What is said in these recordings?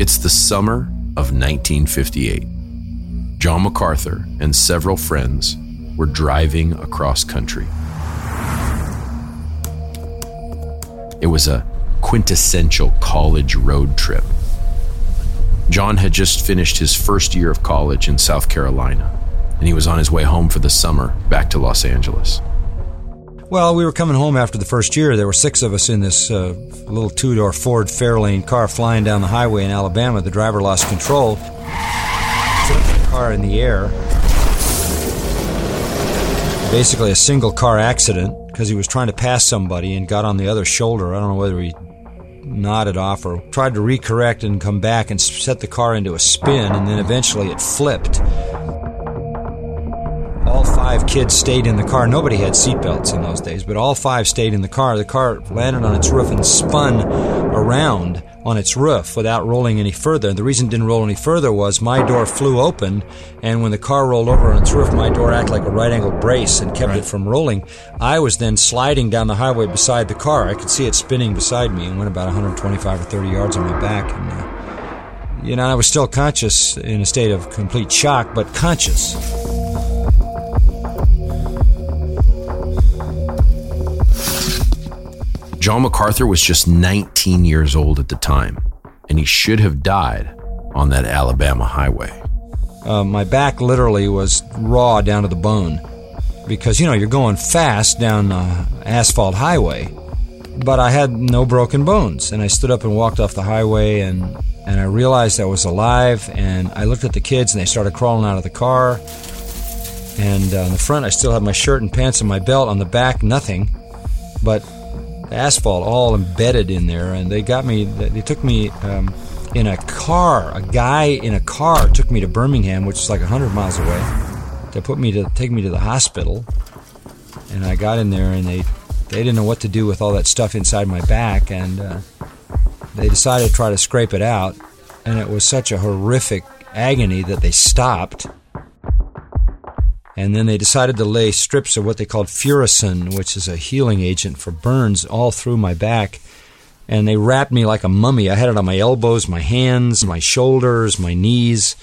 It's the summer of 1958. John MacArthur and several friends were driving across country. It was a quintessential college road trip. John had just finished his first year of college in South Carolina, and he was on his way home for the summer back to Los Angeles. Well, we were coming home after the first year. There were six of us in this uh, little two door Ford Fairlane car flying down the highway in Alabama. The driver lost control, the car in the air. Basically, a single car accident because he was trying to pass somebody and got on the other shoulder. I don't know whether he nodded off or tried to recorrect and come back and set the car into a spin, and then eventually it flipped five kids stayed in the car. Nobody had seatbelts in those days, but all five stayed in the car. The car landed on its roof and spun around on its roof without rolling any further. And the reason it didn't roll any further was my door flew open, and when the car rolled over on its roof, my door acted like a right angle brace and kept right. it from rolling. I was then sliding down the highway beside the car. I could see it spinning beside me and went about 125 or 30 yards on my back. And, uh, you know, I was still conscious in a state of complete shock, but conscious. John MacArthur was just 19 years old at the time, and he should have died on that Alabama highway. Uh, my back literally was raw down to the bone because, you know, you're going fast down the asphalt highway. But I had no broken bones, and I stood up and walked off the highway, and, and I realized I was alive, and I looked at the kids, and they started crawling out of the car. And uh, on the front, I still had my shirt and pants and my belt. On the back, nothing. But asphalt all embedded in there, and they got me. They took me um, in a car. A guy in a car took me to Birmingham, which is like hundred miles away, to put me to take me to the hospital. And I got in there, and they they didn't know what to do with all that stuff inside my back, and uh, they decided to try to scrape it out. And it was such a horrific agony that they stopped and then they decided to lay strips of what they called Furacin, which is a healing agent for burns, all through my back. And they wrapped me like a mummy. I had it on my elbows, my hands, my shoulders, my knees.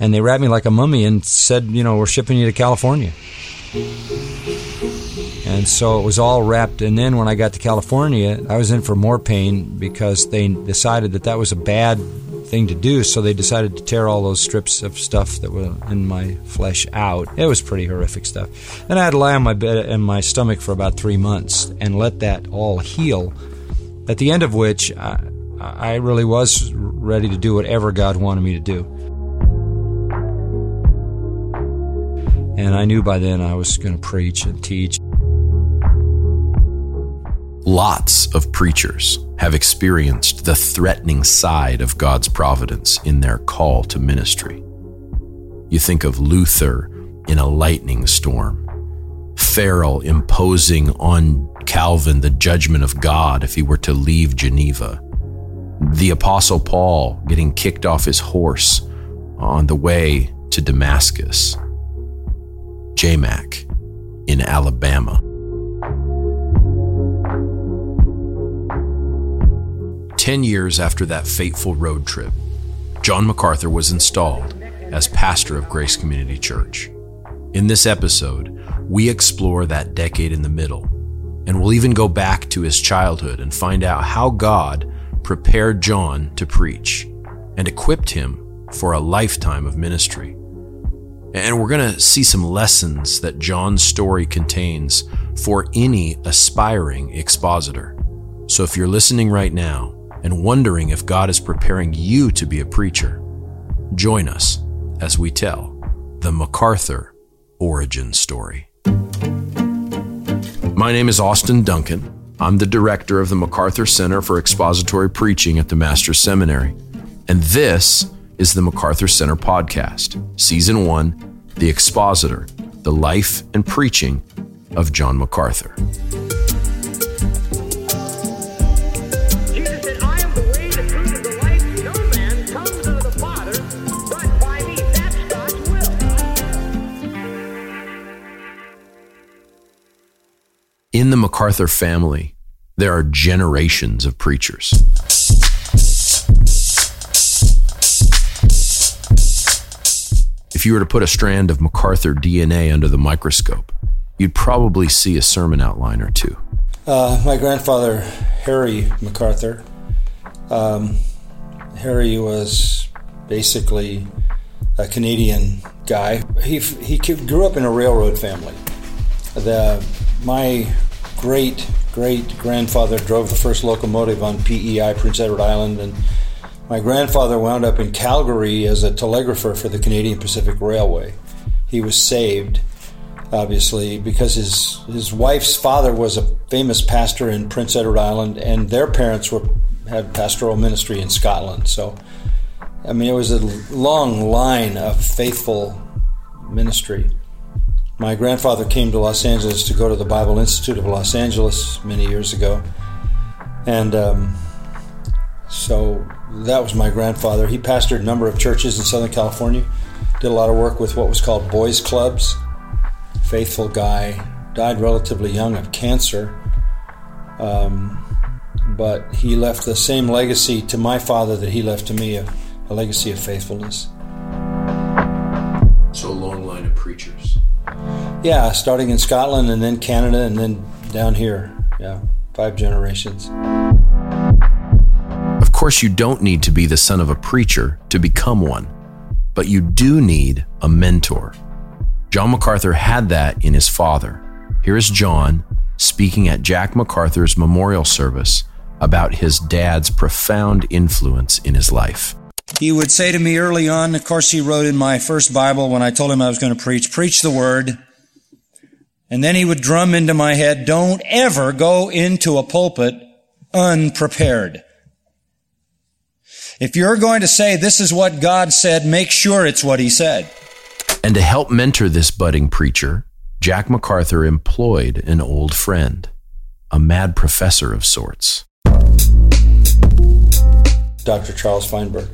And they wrapped me like a mummy and said, you know, we're shipping you to California. And so it was all wrapped. And then when I got to California, I was in for more pain because they decided that that was a bad thing to do, so they decided to tear all those strips of stuff that were in my flesh out. It was pretty horrific stuff. And I had to lie on my bed and my stomach for about three months and let that all heal. At the end of which, I, I really was ready to do whatever God wanted me to do. And I knew by then I was going to preach and teach. Lots of preachers have experienced the threatening side of God's providence in their call to ministry. You think of Luther in a lightning storm, Farel imposing on Calvin the judgment of God if he were to leave Geneva, the Apostle Paul getting kicked off his horse on the way to Damascus, J Mac in Alabama. Ten years after that fateful road trip, John MacArthur was installed as pastor of Grace Community Church. In this episode, we explore that decade in the middle, and we'll even go back to his childhood and find out how God prepared John to preach and equipped him for a lifetime of ministry. And we're going to see some lessons that John's story contains for any aspiring expositor. So if you're listening right now, and wondering if God is preparing you to be a preacher, join us as we tell the MacArthur origin story. My name is Austin Duncan. I'm the director of the MacArthur Center for Expository Preaching at the Master's Seminary. And this is the MacArthur Center Podcast, Season 1 The Expositor, the Life and Preaching of John MacArthur. in the MacArthur family, there are generations of preachers. If you were to put a strand of MacArthur DNA under the microscope, you'd probably see a sermon outline or two. Uh, my grandfather, Harry MacArthur, um, Harry was basically a Canadian guy. He, he grew up in a railroad family. The, my great great grandfather drove the first locomotive on PEI, Prince Edward Island, and my grandfather wound up in Calgary as a telegrapher for the Canadian Pacific Railway. He was saved, obviously, because his his wife's father was a famous pastor in Prince Edward Island, and their parents were had pastoral ministry in Scotland. So, I mean, it was a long line of faithful ministry. My grandfather came to Los Angeles to go to the Bible Institute of Los Angeles many years ago. And um, so that was my grandfather. He pastored a number of churches in Southern California, did a lot of work with what was called boys' clubs. Faithful guy, died relatively young of cancer. Um, but he left the same legacy to my father that he left to me a, a legacy of faithfulness. So, a long line of preachers. Yeah, starting in Scotland and then Canada and then down here. Yeah, five generations. Of course, you don't need to be the son of a preacher to become one, but you do need a mentor. John MacArthur had that in his father. Here is John speaking at Jack MacArthur's memorial service about his dad's profound influence in his life. He would say to me early on, of course, he wrote in my first Bible when I told him I was going to preach, preach the word. And then he would drum into my head, don't ever go into a pulpit unprepared. If you're going to say this is what God said, make sure it's what he said. And to help mentor this budding preacher, Jack MacArthur employed an old friend, a mad professor of sorts. Dr. Charles Feinberg.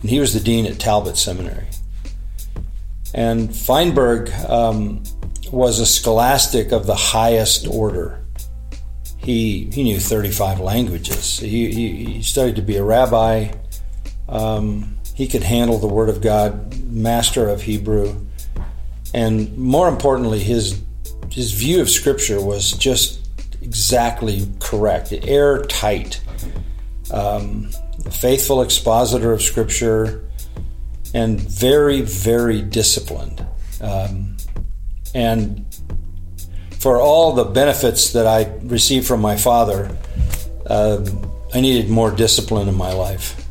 And he was the dean at Talbot Seminary. And Feinberg um, was a scholastic of the highest order. He, he knew 35 languages. He, he, he studied to be a rabbi. Um, he could handle the Word of God, master of Hebrew. And more importantly, his, his view of Scripture was just exactly correct, airtight. Um, faithful expositor of Scripture, and very, very disciplined. Um, and for all the benefits that I received from my father, uh, I needed more discipline in my life.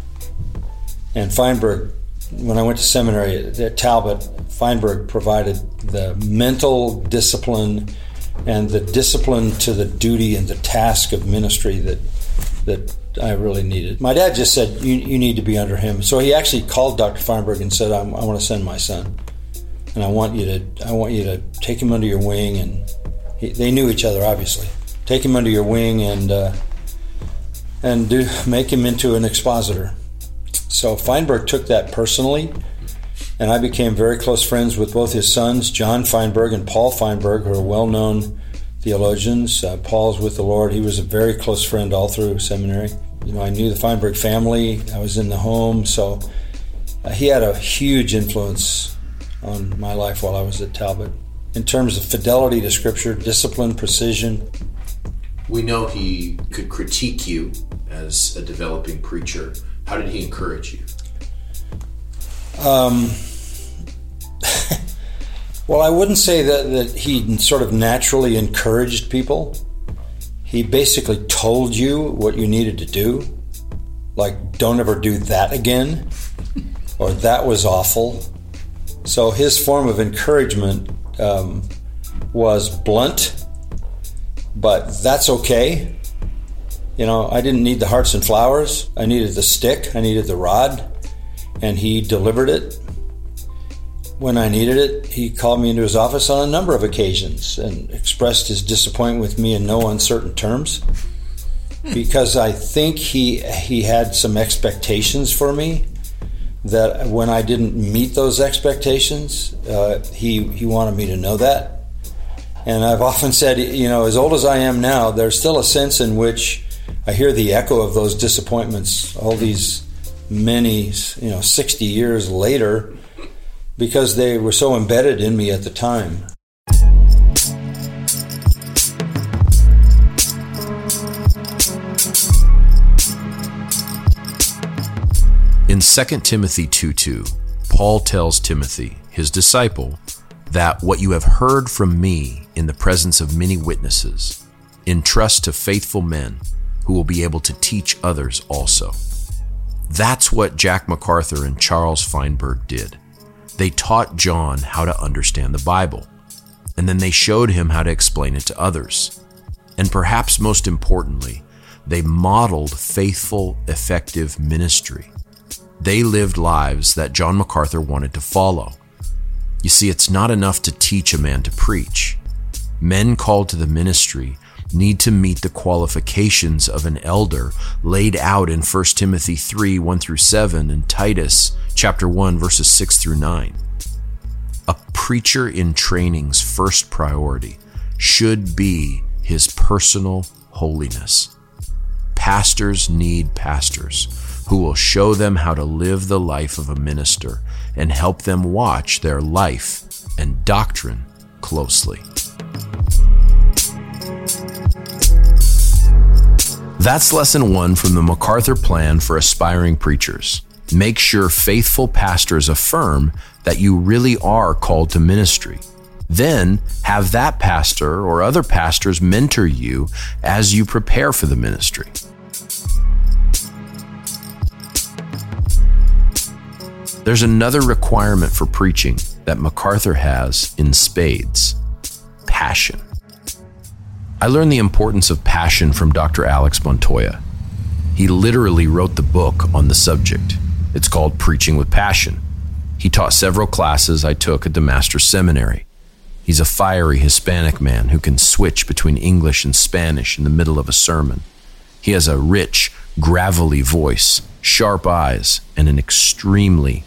And Feinberg, when I went to seminary at Talbot, Feinberg provided the mental discipline and the discipline to the duty and the task of ministry that that I really needed. My dad just said, you, you need to be under him. So he actually called Dr. Feinberg and said, i want to send my son. And I want you to, I want you to take him under your wing. And he, they knew each other, obviously. Take him under your wing and, uh, and do, make him into an expositor. So Feinberg took that personally. And I became very close friends with both his sons, John Feinberg and Paul Feinberg, who are well known theologians. Uh, Paul's with the Lord. He was a very close friend all through seminary. You know, I knew the Feinberg family. I was in the home, so uh, he had a huge influence on my life while I was at Talbot. In terms of fidelity to Scripture, discipline, precision. We know he could critique you as a developing preacher. How did he encourage you? Um, Well, I wouldn't say that, that he sort of naturally encouraged people. He basically told you what you needed to do. Like, don't ever do that again, or that was awful. So his form of encouragement um, was blunt, but that's okay. You know, I didn't need the hearts and flowers. I needed the stick, I needed the rod, and he delivered it. When I needed it, he called me into his office on a number of occasions and expressed his disappointment with me in no uncertain terms. Because I think he he had some expectations for me that when I didn't meet those expectations, uh, he he wanted me to know that. And I've often said, you know, as old as I am now, there's still a sense in which I hear the echo of those disappointments all these many, you know, 60 years later because they were so embedded in me at the time. 2 Timothy 2 2, Paul tells Timothy, his disciple, that what you have heard from me in the presence of many witnesses, entrust to faithful men who will be able to teach others also. That's what Jack MacArthur and Charles Feinberg did. They taught John how to understand the Bible, and then they showed him how to explain it to others. And perhaps most importantly, they modeled faithful, effective ministry. They lived lives that John MacArthur wanted to follow. You see, it's not enough to teach a man to preach. Men called to the ministry need to meet the qualifications of an elder laid out in 1 Timothy 3 1 through 7 and Titus chapter 1 verses 6 through 9. A preacher in training's first priority should be his personal holiness. Pastors need pastors who will show them how to live the life of a minister and help them watch their life and doctrine closely. That's lesson one from the MacArthur Plan for Aspiring Preachers. Make sure faithful pastors affirm that you really are called to ministry. Then have that pastor or other pastors mentor you as you prepare for the ministry. There's another requirement for preaching that MacArthur has in spades passion. I learned the importance of passion from Dr. Alex Montoya. He literally wrote the book on the subject. It's called Preaching with Passion. He taught several classes I took at the Master's Seminary. He's a fiery Hispanic man who can switch between English and Spanish in the middle of a sermon. He has a rich, gravelly voice, sharp eyes, and an extremely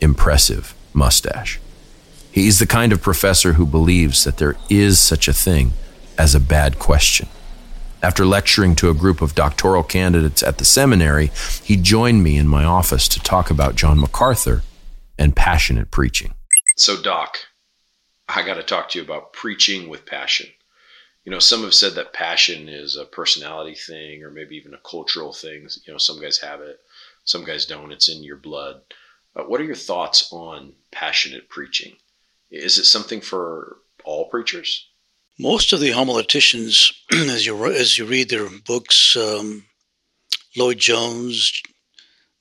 impressive mustache. He's the kind of professor who believes that there is such a thing as a bad question. After lecturing to a group of doctoral candidates at the seminary, he joined me in my office to talk about John MacArthur and passionate preaching. So, Doc, I got to talk to you about preaching with passion. You know, some have said that passion is a personality thing or maybe even a cultural thing. You know, some guys have it, some guys don't. It's in your blood. Uh, what are your thoughts on passionate preaching? Is it something for all preachers? Most of the homileticians, as you as you read their books, um, Lloyd Jones,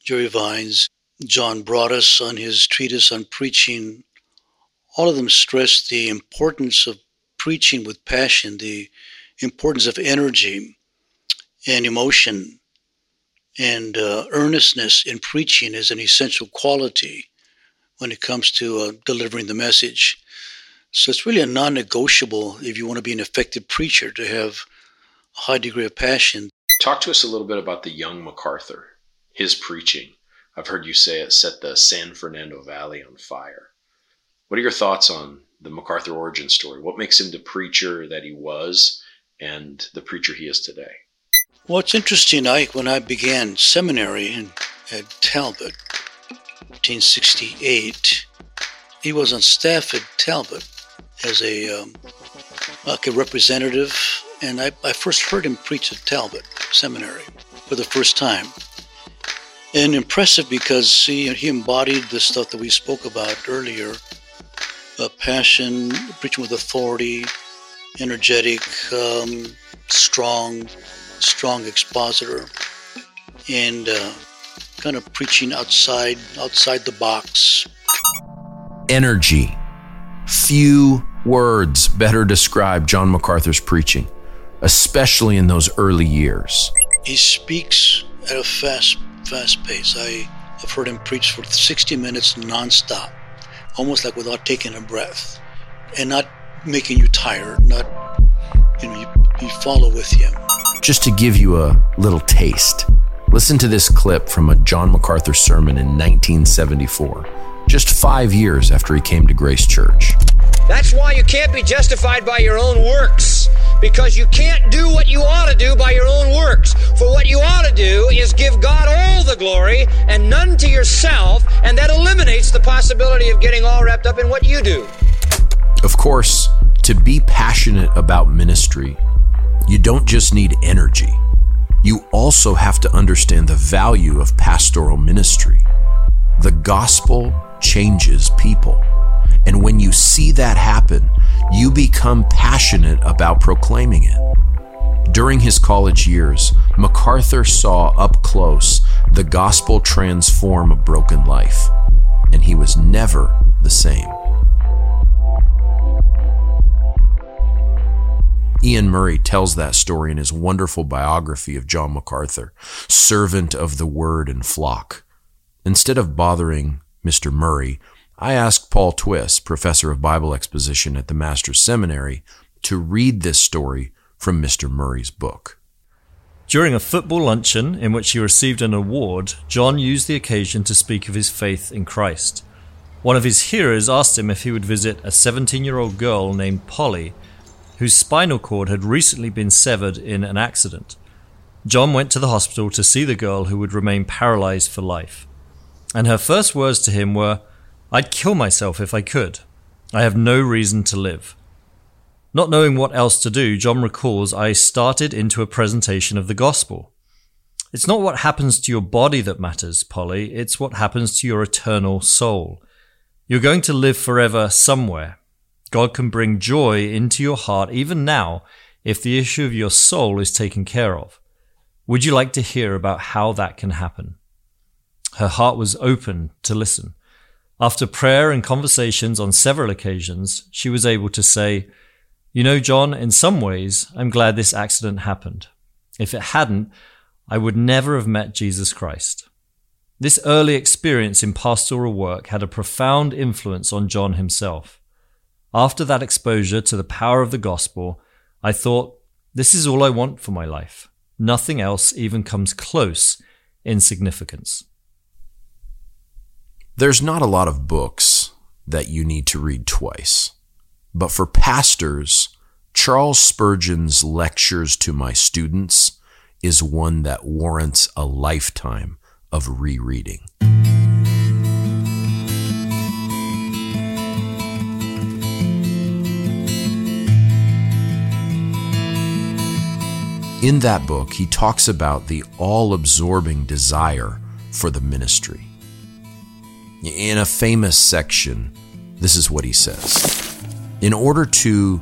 Jerry Vines, John Broadus on his treatise on preaching, all of them stress the importance of preaching with passion, the importance of energy and emotion and uh, earnestness in preaching is an essential quality when it comes to uh, delivering the message. So it's really a non negotiable if you want to be an effective preacher to have a high degree of passion. Talk to us a little bit about the young MacArthur, his preaching. I've heard you say it set the San Fernando Valley on fire. What are your thoughts on the MacArthur origin story? What makes him the preacher that he was and the preacher he is today? It's interesting. Ike, when I began seminary in, at Talbot, 1968, he was on staff at Talbot as a um, like a representative, and I, I first heard him preach at Talbot Seminary for the first time. And impressive because he, he embodied the stuff that we spoke about earlier uh, passion, preaching with authority, energetic, um, strong, strong expositor and uh, kind of preaching outside outside the box. Energy. Few words better describe John MacArthur's preaching, especially in those early years. He speaks at a fast fast pace. I have heard him preach for 60 minutes nonstop, almost like without taking a breath, and not making you tired. Not you know you, you follow with him just to give you a little taste, listen to this clip from a John MacArthur sermon in 1974, just five years after he came to Grace Church. That's why you can't be justified by your own works, because you can't do what you ought to do by your own works. For what you ought to do is give God all the glory and none to yourself, and that eliminates the possibility of getting all wrapped up in what you do. Of course, to be passionate about ministry, you don't just need energy. You also have to understand the value of pastoral ministry. The gospel changes people. And when you see that happen, you become passionate about proclaiming it. During his college years, MacArthur saw up close the gospel transform a broken life, and he was never the same. Iain Murray tells that story in his wonderful biography of John MacArthur, servant of the word and flock. Instead of bothering Mr. Murray, I asked Paul Twiss, professor of Bible exposition at the Master's Seminary, to read this story from Mr. Murray's book. During a football luncheon in which he received an award, John used the occasion to speak of his faith in Christ. One of his hearers asked him if he would visit a 17 year old girl named Polly, whose spinal cord had recently been severed in an accident. John went to the hospital to see the girl who would remain paralyzed for life. And her first words to him were, I'd kill myself if I could. I have no reason to live. Not knowing what else to do, John recalls I started into a presentation of the gospel. It's not what happens to your body that matters, Polly, it's what happens to your eternal soul. You're going to live forever somewhere. God can bring joy into your heart even now if the issue of your soul is taken care of. Would you like to hear about how that can happen? Her heart was open to listen. After prayer and conversations on several occasions, she was able to say, You know, John, in some ways, I'm glad this accident happened. If it hadn't, I would never have met Jesus Christ. This early experience in pastoral work had a profound influence on John himself. After that exposure to the power of the gospel, I thought, this is all I want for my life. Nothing else even comes close in significance. There's not a lot of books that you need to read twice. But for pastors, Charles Spurgeon's Lectures to My Students is one that warrants a lifetime of rereading. In that book, he talks about the all absorbing desire for the ministry. In a famous section, this is what he says In order to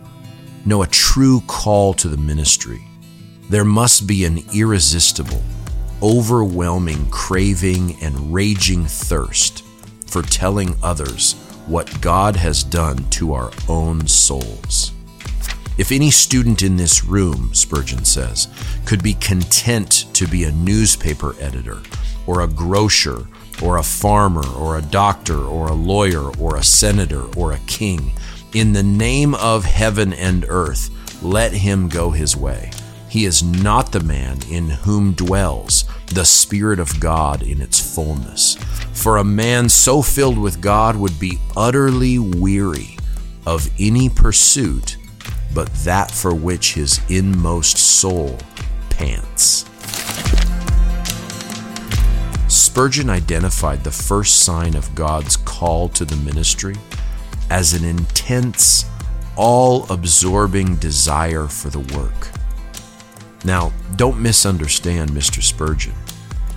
know a true call to the ministry, there must be an irresistible, overwhelming craving and raging thirst for telling others what God has done to our own souls. If any student in this room, Spurgeon says, could be content to be a newspaper editor or a grocer or a farmer or a doctor or a lawyer or a senator or a king. In the name of heaven and earth, let him go his way. He is not the man in whom dwells the Spirit of God in its fullness. For a man so filled with God would be utterly weary of any pursuit but that for which his inmost soul pants. Spurgeon identified the first sign of God's call to the ministry as an intense, all absorbing desire for the work. Now, don't misunderstand Mr. Spurgeon.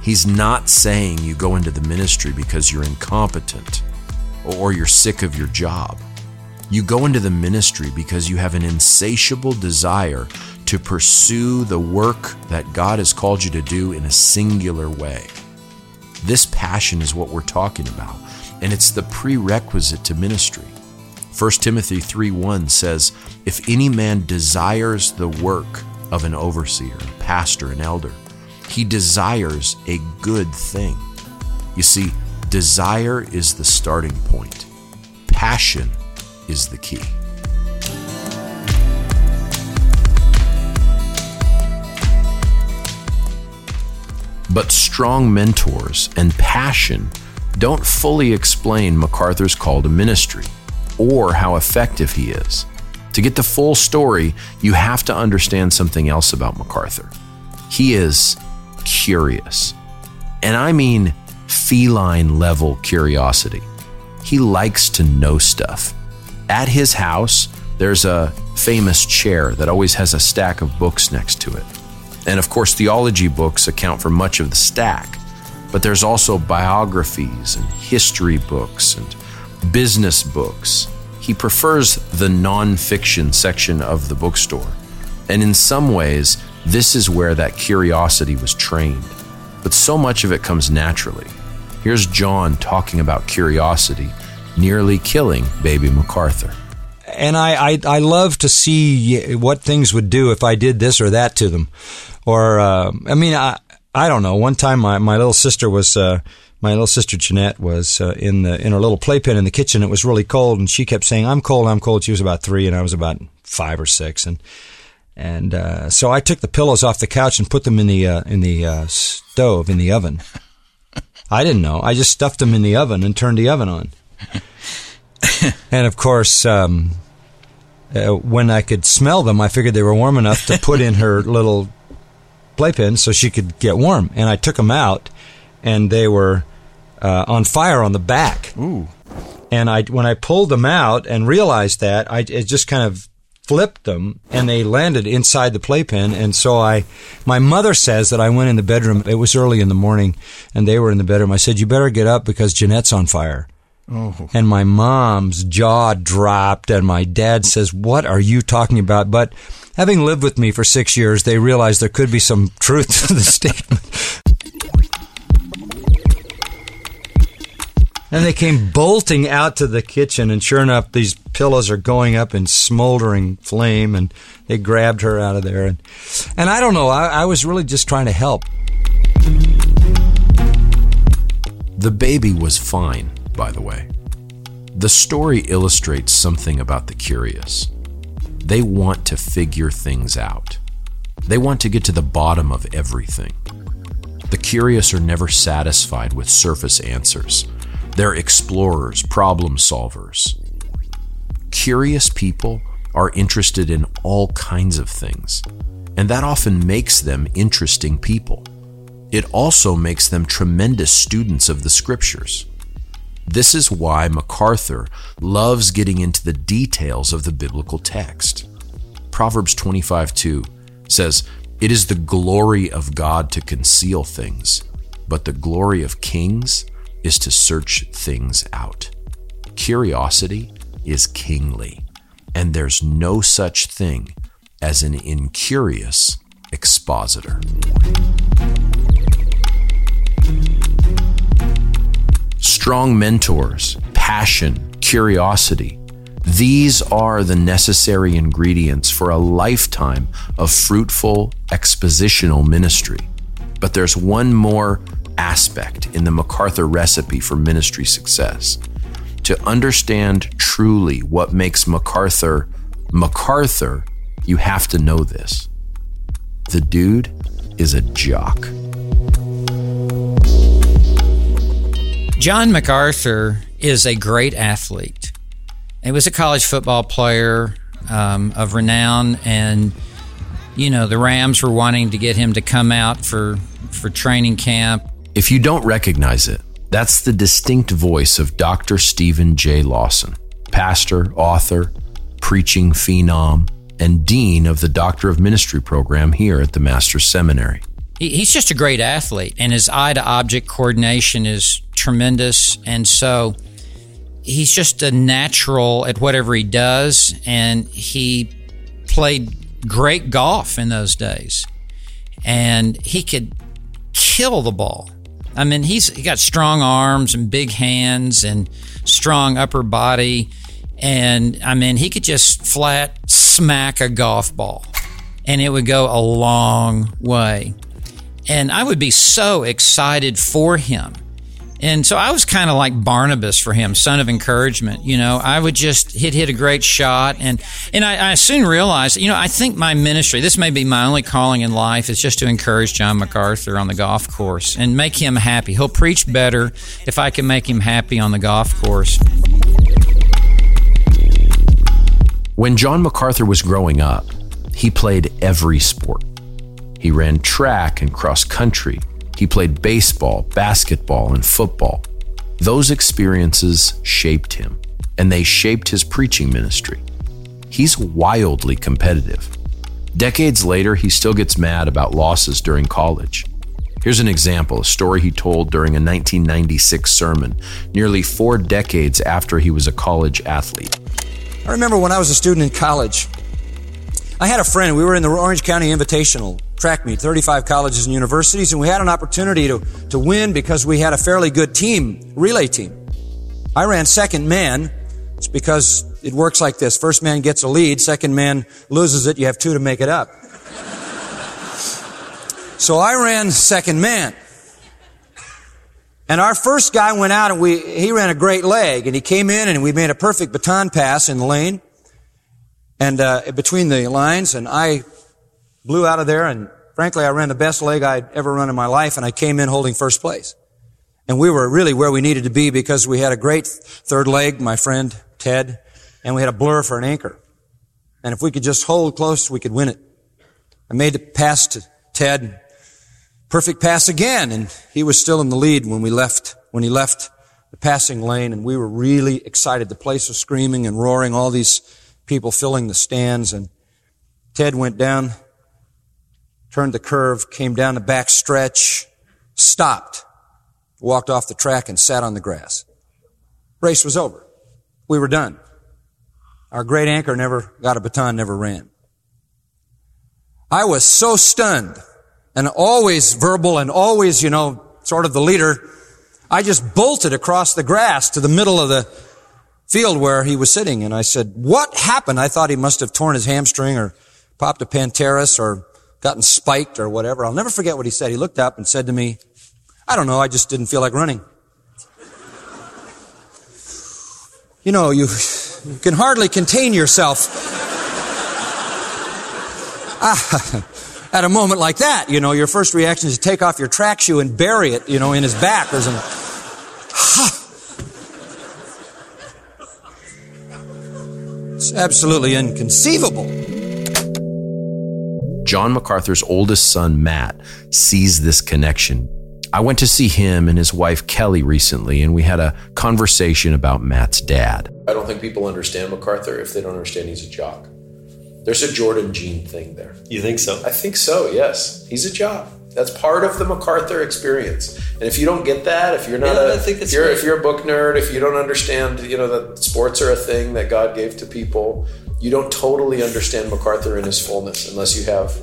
He's not saying you go into the ministry because you're incompetent or you're sick of your job. You go into the ministry because you have an insatiable desire to pursue the work that God has called you to do in a singular way. This passion is what we're talking about, and it's the prerequisite to ministry. 1 Timothy 3:1 says, "If any man desires the work of an overseer, a pastor, an elder, he desires a good thing." You see, desire is the starting point. Passion is the key. But strong mentors and passion don't fully explain MacArthur's call to ministry or how effective he is. To get the full story, you have to understand something else about MacArthur. He is curious. And I mean feline level curiosity. He likes to know stuff. At his house, there's a famous chair that always has a stack of books next to it. And of course, theology books account for much of the stack, but there's also biographies and history books and business books. He prefers the nonfiction section of the bookstore. And in some ways, this is where that curiosity was trained. But so much of it comes naturally. Here's John talking about curiosity nearly killing baby MacArthur and I, I, I love to see what things would do if I did this or that to them, or uh, I mean I I don't know. One time my, my little sister was uh, my little sister Jeanette was uh, in the in her little playpen in the kitchen. It was really cold, and she kept saying, "I'm cold, I'm cold." She was about three, and I was about five or six, and and uh, so I took the pillows off the couch and put them in the uh, in the uh, stove in the oven. I didn't know. I just stuffed them in the oven and turned the oven on. and of course, um, uh, when I could smell them, I figured they were warm enough to put in her little playpen so she could get warm. And I took them out, and they were uh, on fire on the back. Ooh. And I, when I pulled them out and realized that, I it just kind of flipped them, and they landed inside the playpen. And so I, my mother says that I went in the bedroom. It was early in the morning, and they were in the bedroom. I said, "You better get up because Jeanette's on fire." Oh. And my mom's jaw dropped, and my dad says, What are you talking about? But having lived with me for six years, they realized there could be some truth to the statement. and they came bolting out to the kitchen, and sure enough, these pillows are going up in smoldering flame, and they grabbed her out of there. And, and I don't know, I, I was really just trying to help. The baby was fine by the way. The story illustrates something about the curious. They want to figure things out. They want to get to the bottom of everything. The curious are never satisfied with surface answers. They're explorers, problem solvers. Curious people are interested in all kinds of things, and that often makes them interesting people. It also makes them tremendous students of the scriptures. This is why MacArthur loves getting into the details of the biblical text. Proverbs 25 2 says, It is the glory of God to conceal things, but the glory of kings is to search things out. Curiosity is kingly, and there's no such thing as an incurious expositor. Strong mentors, passion, curiosity. These are the necessary ingredients for a lifetime of fruitful expositional ministry. But there's one more aspect in the MacArthur recipe for ministry success. To understand truly what makes MacArthur MacArthur, you have to know this. The dude is a jock. John MacArthur is a great athlete. He was a college football player um, of renown, and you know the Rams were wanting to get him to come out for for training camp. If you don't recognize it, that's the distinct voice of Dr. Steven J. Lawson, pastor, author, preaching phenom, and dean of the Doctor of Ministry program here at the Master's Seminary. He's just a great athlete, and his eye to object coordination is tremendous. And so he's just a natural at whatever he does. And he played great golf in those days. And he could kill the ball. I mean, he's he got strong arms and big hands and strong upper body. And I mean, he could just flat smack a golf ball and it would go a long way. And I would be so excited for him and so I was kind of like Barnabas for him, son of encouragement. You know, I would just hit hit a great shot, and and I, I, soon realized, you know, I think my ministry, this may be my only calling in life, is just to encourage John MacArthur on the golf course and make him happy. He'll preach better if I can make him happy on the golf course. When John MacArthur was growing up, he played every sport. He ran track and cross country. He played baseball, basketball, and football. Those experiences shaped him, and they shaped his preaching ministry. He's wildly competitive. Decades later, he still gets mad about losses during college. Here's an example a story he told during a 1996 sermon, nearly four decades after he was a college athlete. I remember when I was a student in college, I had a friend. We were in the Orange County Invitational track meet, 35 colleges and universities, and we had an opportunity to, to win because we had a fairly good team, relay team. I ran second man. It's because it works like this. First man gets a lead, second man loses it, you have two to make it up. so I ran second man. And our first guy went out and we, he ran a great leg and he came in and we made a perfect baton pass in the lane and uh, between the lines, and I blew out of there. And frankly, I ran the best leg I'd ever run in my life, and I came in holding first place. And we were really where we needed to be because we had a great third leg, my friend Ted, and we had a blur for an anchor. And if we could just hold close, we could win it. I made the pass to Ted. Perfect pass again, and he was still in the lead when we left, when he left the passing lane, and we were really excited. The place was screaming and roaring, all these people filling the stands. And Ted went down, turned the curve, came down the back stretch, stopped, walked off the track and sat on the grass. Race was over. We were done. Our great anchor never got a baton, never ran. I was so stunned and always verbal and always, you know, sort of the leader. I just bolted across the grass to the middle of the field where he was sitting. And I said, what happened? I thought he must have torn his hamstring or popped a pterygium or gotten spiked or whatever. I'll never forget what he said. He looked up and said to me, I don't know. I just didn't feel like running. you know, you, you can hardly contain yourself. ah, at a moment like that, you know, your first reaction is to take off your track shoe and bury it, you know, in his back or something. It's absolutely inconceivable. John MacArthur's oldest son, Matt, sees this connection. I went to see him and his wife, Kelly, recently, and we had a conversation about Matt's dad. I don't think people understand MacArthur if they don't understand he's a jock. There's a Jordan gene thing there. You think so? I think so, yes. He's a jock. That's part of the MacArthur experience. And if you don't get that, if you're not Yeah, a, I think if you're if you're a book nerd, if you don't understand, you know that sports are a thing that God gave to people, you don't totally understand MacArthur in his fullness unless you have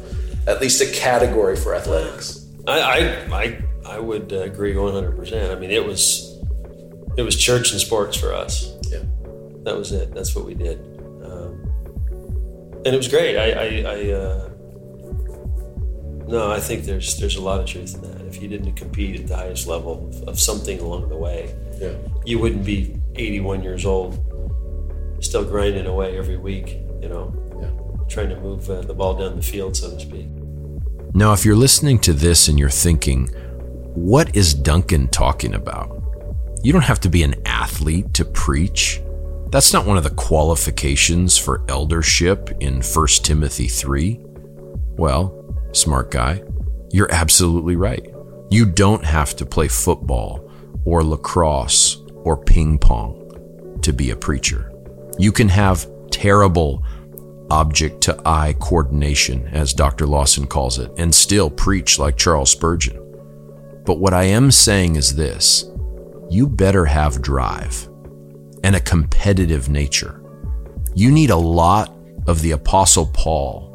at least a category for athletics. I I I, I would uh, agree 100. percent I mean, it was it was church and sports for us. Yeah. That was it. That's what we did, um, and it was great. I I, I uh, no, I think there's there's a lot of truth in that. If you didn't compete at the highest level of, of something along the way, Yeah. you wouldn't be 81 years old, still grinding away every week. You know, Yeah. trying to move uh, the ball down the field, so to speak. Now, if you're listening to this and you're thinking, what is Duncan talking about? You don't have to be an athlete to preach. That's not one of the qualifications for eldership in 1 Timothy 3. Well, smart guy, you're absolutely right. You don't have to play football or lacrosse or ping pong to be a preacher. You can have terrible object to eye coordination, as Dr. Lawson calls it, and still preach like Charles Spurgeon. But what I am saying is this you better have drive and a competitive nature. You need a lot of the Apostle Paul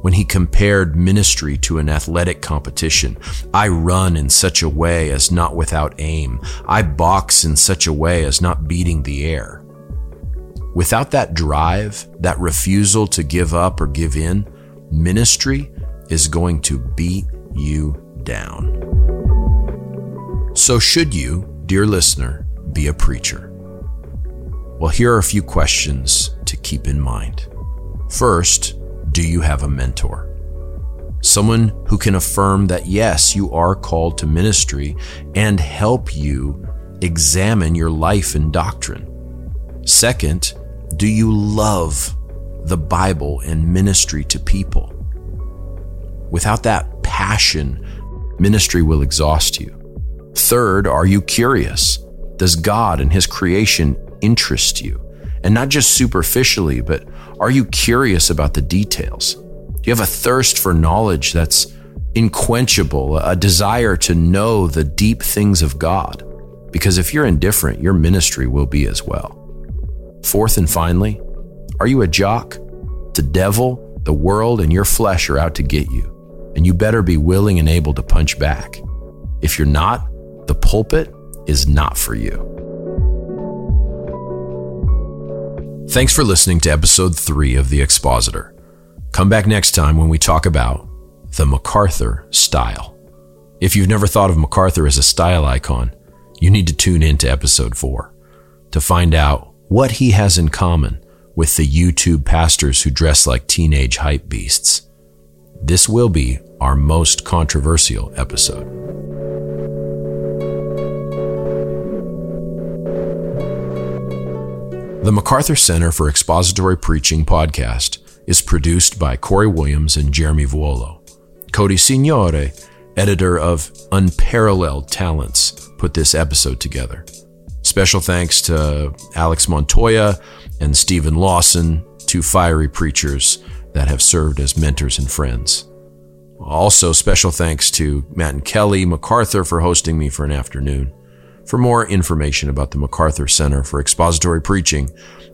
when he compared ministry to an athletic competition. I run in such a way as not without aim. I box in such a way as not beating the air. Without that drive, that refusal to give up or give in, ministry is going to beat you down. So, should you, dear listener, be a preacher? Well, here are a few questions to keep in mind. First, do you have a mentor? Someone who can affirm that yes, you are called to ministry and help you examine your life and doctrine. Second, do you love the Bible and ministry to people. Without that passion, ministry will exhaust you. Third, are you curious? Does God and His creation interest you? And not just superficially, but are you curious about the details? Do you have a thirst for knowledge that's inquenchable, a desire to know the deep things of God? Because if you're indifferent, your ministry will be as well. Fourth and finally, are you a jock? The devil, the world, and your flesh are out to get you, and you better be willing and able to punch back. If you're not, the pulpit is not for you. Thanks for listening to episode three of The Expositor. Come back next time when we talk about the MacArthur style. If you've never thought of MacArthur as a style icon, you need to tune in to episode four to find out what he has in common with the YouTube pastors who dress like teenage hype beasts. This will be our most controversial episode. The MacArthur Center for Expository Preaching podcast is produced by Corey Williams and Jeremy Vuolo. Cody Signore, editor of Unparalleled Talents, put this episode together. Special thanks to Alex Montoya and Steven Lawson, two fiery preachers that have served as mentors and friends. Also, special thanks to Matt and Kelly MacArthur for hosting me for an afternoon. For more information about the MacArthur Center for Expository Preaching,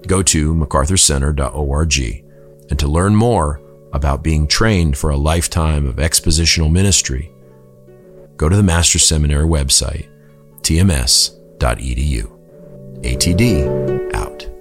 go to macarthurcenter.org. And to learn more about being trained for a lifetime of expositional ministry, go to the Master Seminary website, tms.edu. ATD out.